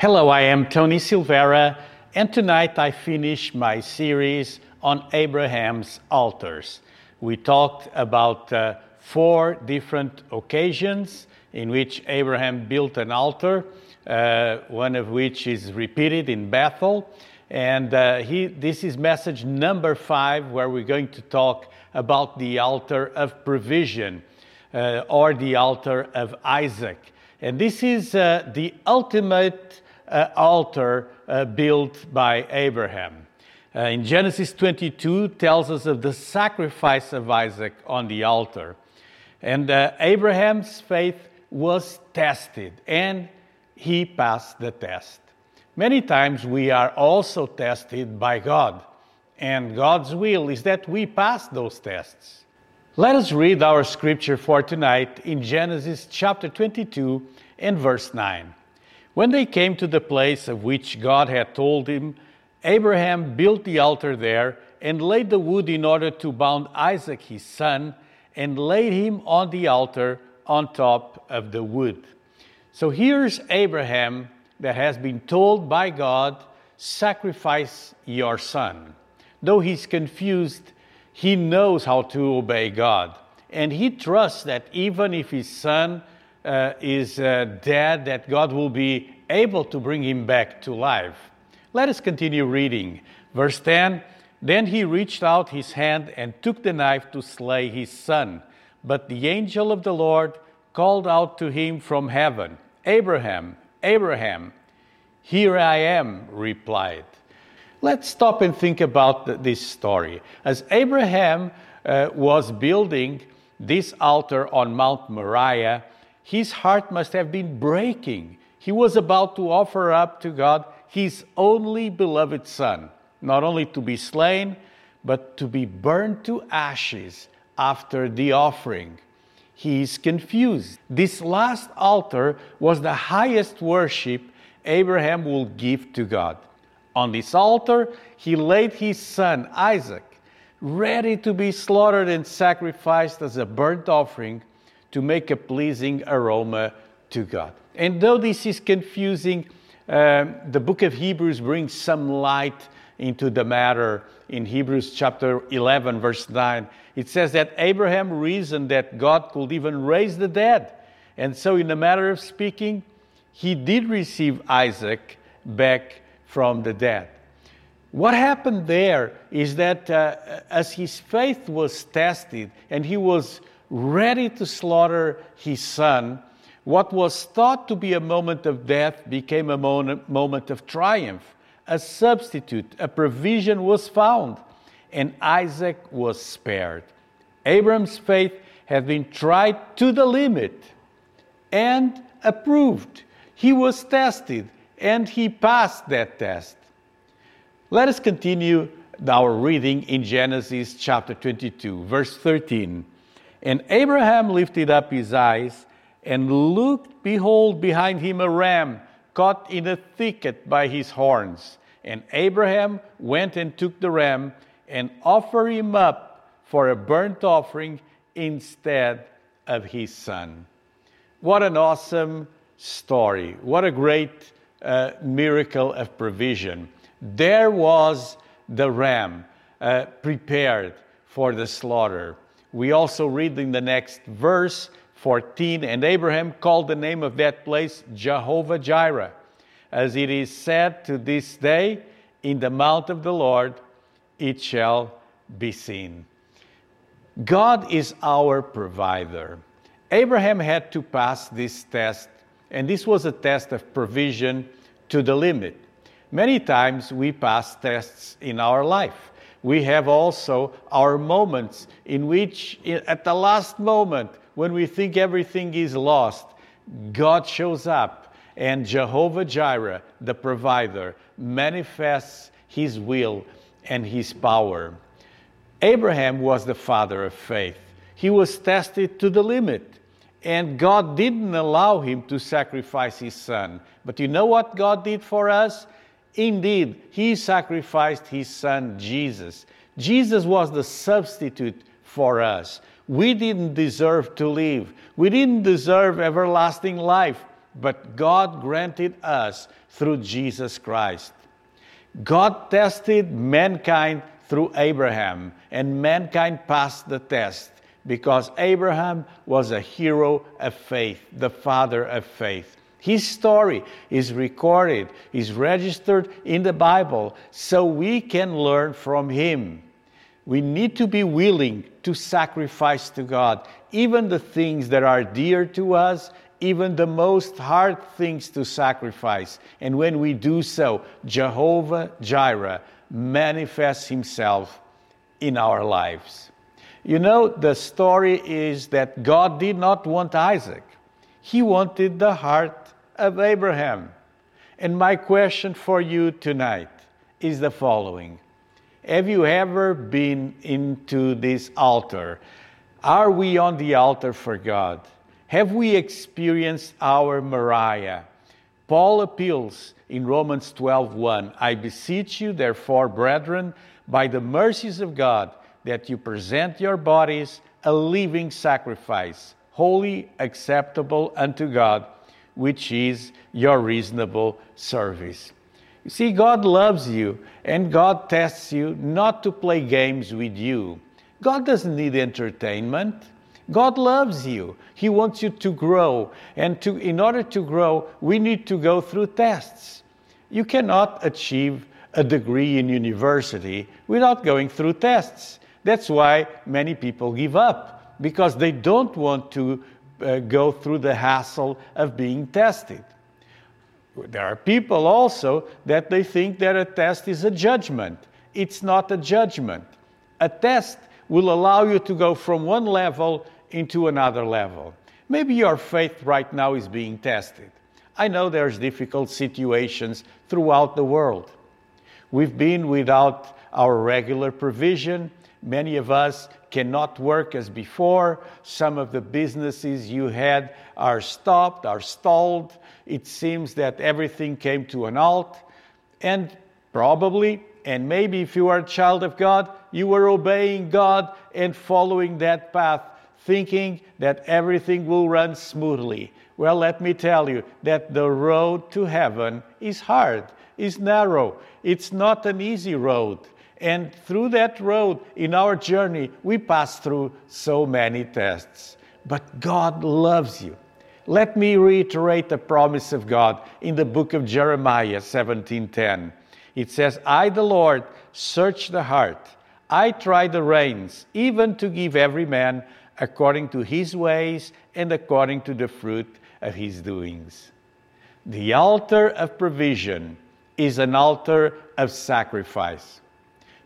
Hello, I am Tony Silvera, and tonight I finish my series on Abraham's altars. We talked about uh, four different occasions in which Abraham built an altar, uh, one of which is repeated in Bethel. And uh, he, this is message number five, where we're going to talk about the altar of provision uh, or the altar of Isaac. And this is uh, the ultimate altar uh, built by Abraham. Uh, in Genesis 22 tells us of the sacrifice of Isaac on the altar. And uh, Abraham's faith was tested and he passed the test. Many times we are also tested by God, and God's will is that we pass those tests. Let us read our scripture for tonight in Genesis chapter 22 and verse 9. When they came to the place of which God had told him, Abraham built the altar there and laid the wood in order to bound Isaac his son and laid him on the altar on top of the wood. So here's Abraham that has been told by God, sacrifice your son. Though he's confused, he knows how to obey God. And he trusts that even if his son uh, is uh, dead, that God will be able to bring him back to life. Let us continue reading. Verse 10 Then he reached out his hand and took the knife to slay his son. But the angel of the Lord called out to him from heaven, Abraham, Abraham. Here I am, replied. Let's stop and think about this story. As Abraham uh, was building this altar on Mount Moriah, his heart must have been breaking. He was about to offer up to God his only beloved son, not only to be slain, but to be burned to ashes after the offering. He is confused. This last altar was the highest worship Abraham will give to God. On this altar, he laid his son Isaac, ready to be slaughtered and sacrificed as a burnt offering to make a pleasing aroma to God. And though this is confusing, um, the book of Hebrews brings some light into the matter in Hebrews chapter 11, verse 9. It says that Abraham reasoned that God could even raise the dead. And so, in a matter of speaking, he did receive Isaac back from the dead. What happened there is that uh, as his faith was tested and he was ready to slaughter his son, what was thought to be a moment of death became a moment of triumph. A substitute, a provision was found, and Isaac was spared. Abram's faith had been tried to the limit and approved. He was tested and he passed that test. Let us continue our reading in Genesis chapter 22, verse 13. And Abraham lifted up his eyes and looked, behold, behind him a ram caught in a thicket by his horns. And Abraham went and took the ram and offered him up for a burnt offering instead of his son. What an awesome story! What a great uh, miracle of provision. There was the ram uh, prepared for the slaughter. We also read in the next verse 14 And Abraham called the name of that place Jehovah Jireh, as it is said to this day, In the mount of the Lord it shall be seen. God is our provider. Abraham had to pass this test, and this was a test of provision to the limit. Many times we pass tests in our life. We have also our moments in which, at the last moment, when we think everything is lost, God shows up and Jehovah Jireh, the provider, manifests his will and his power. Abraham was the father of faith. He was tested to the limit, and God didn't allow him to sacrifice his son. But you know what God did for us? Indeed, he sacrificed his son Jesus. Jesus was the substitute for us. We didn't deserve to live. We didn't deserve everlasting life. but God granted us through Jesus Christ. God tested mankind through Abraham, and mankind passed the test because Abraham was a hero of faith, the father of faith. His story is recorded, is registered in the Bible, so we can learn from him. We need to be willing to sacrifice to God, even the things that are dear to us, even the most hard things to sacrifice. And when we do so, Jehovah Jireh manifests himself in our lives. You know, the story is that God did not want Isaac, He wanted the heart of Abraham. And my question for you tonight is the following Have you ever been into this altar? Are we on the altar for God? Have we experienced our Moriah? Paul appeals in Romans 12:1, I beseech you therefore, brethren, by the mercies of God, that you present your bodies a living sacrifice, holy, acceptable unto God, which is your reasonable service. You see, God loves you and God tests you not to play games with you. God doesn't need entertainment. God loves you. He wants you to grow. And to, in order to grow, we need to go through tests. You cannot achieve a degree in university without going through tests. That's why many people give up, because they don't want to uh, go through the hassle of being tested. There are people also that they think that a test is a judgment. It's not a judgment. A test will allow you to go from one level into another level. Maybe your faith right now is being tested. I know there's difficult situations throughout the world. We've been without our regular provision. Many of us cannot work as before. Some of the businesses you had are stopped, are stalled. It seems that everything came to an halt. And probably, and maybe if you are a child of God, you were obeying God and following that path thinking that everything will run smoothly. Well, let me tell you that the road to heaven is hard, is narrow. It's not an easy road. And through that road, in our journey, we pass through so many tests. But God loves you. Let me reiterate the promise of God in the book of Jeremiah 17:10. It says, "I the Lord search the heart. I try the reins, even to give every man according to his ways and according to the fruit of his doings. The altar of provision is an altar of sacrifice.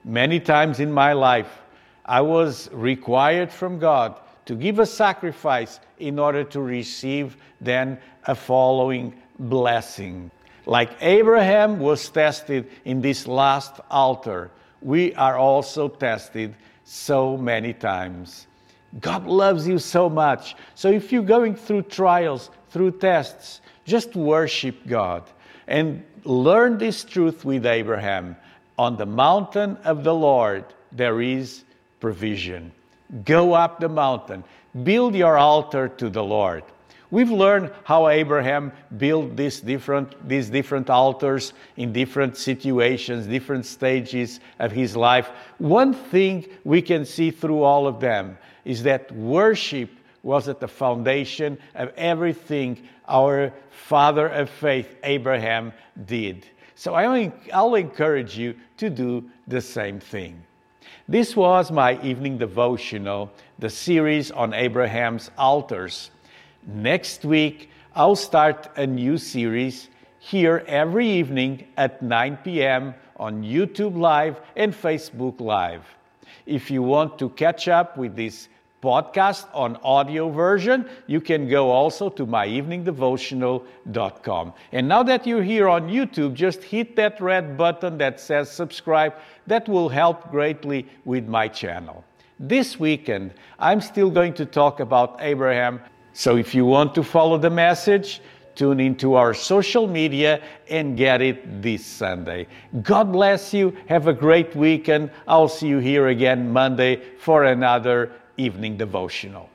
Many times in my life, I was required from God to give a sacrifice in order to receive then a following blessing. Like Abraham was tested in this last altar, we are also tested so many times. God loves you so much. So if you're going through trials, through tests, just worship God and learn this truth with Abraham. On the mountain of the Lord, there is provision. Go up the mountain, build your altar to the Lord. We've learned how Abraham built these different, these different altars in different situations, different stages of his life. One thing we can see through all of them is that worship was at the foundation of everything our father of faith, Abraham, did. So I'll encourage you to do the same thing. This was my evening devotional, the series on Abraham's altars. Next week, I'll start a new series here every evening at 9 p.m. on YouTube Live and Facebook Live. If you want to catch up with this podcast on audio version, you can go also to myeveningdevotional.com. And now that you're here on YouTube, just hit that red button that says subscribe. That will help greatly with my channel. This weekend, I'm still going to talk about Abraham. So if you want to follow the message, tune into our social media and get it this Sunday. God bless you. Have a great weekend. I'll see you here again Monday for another evening devotional.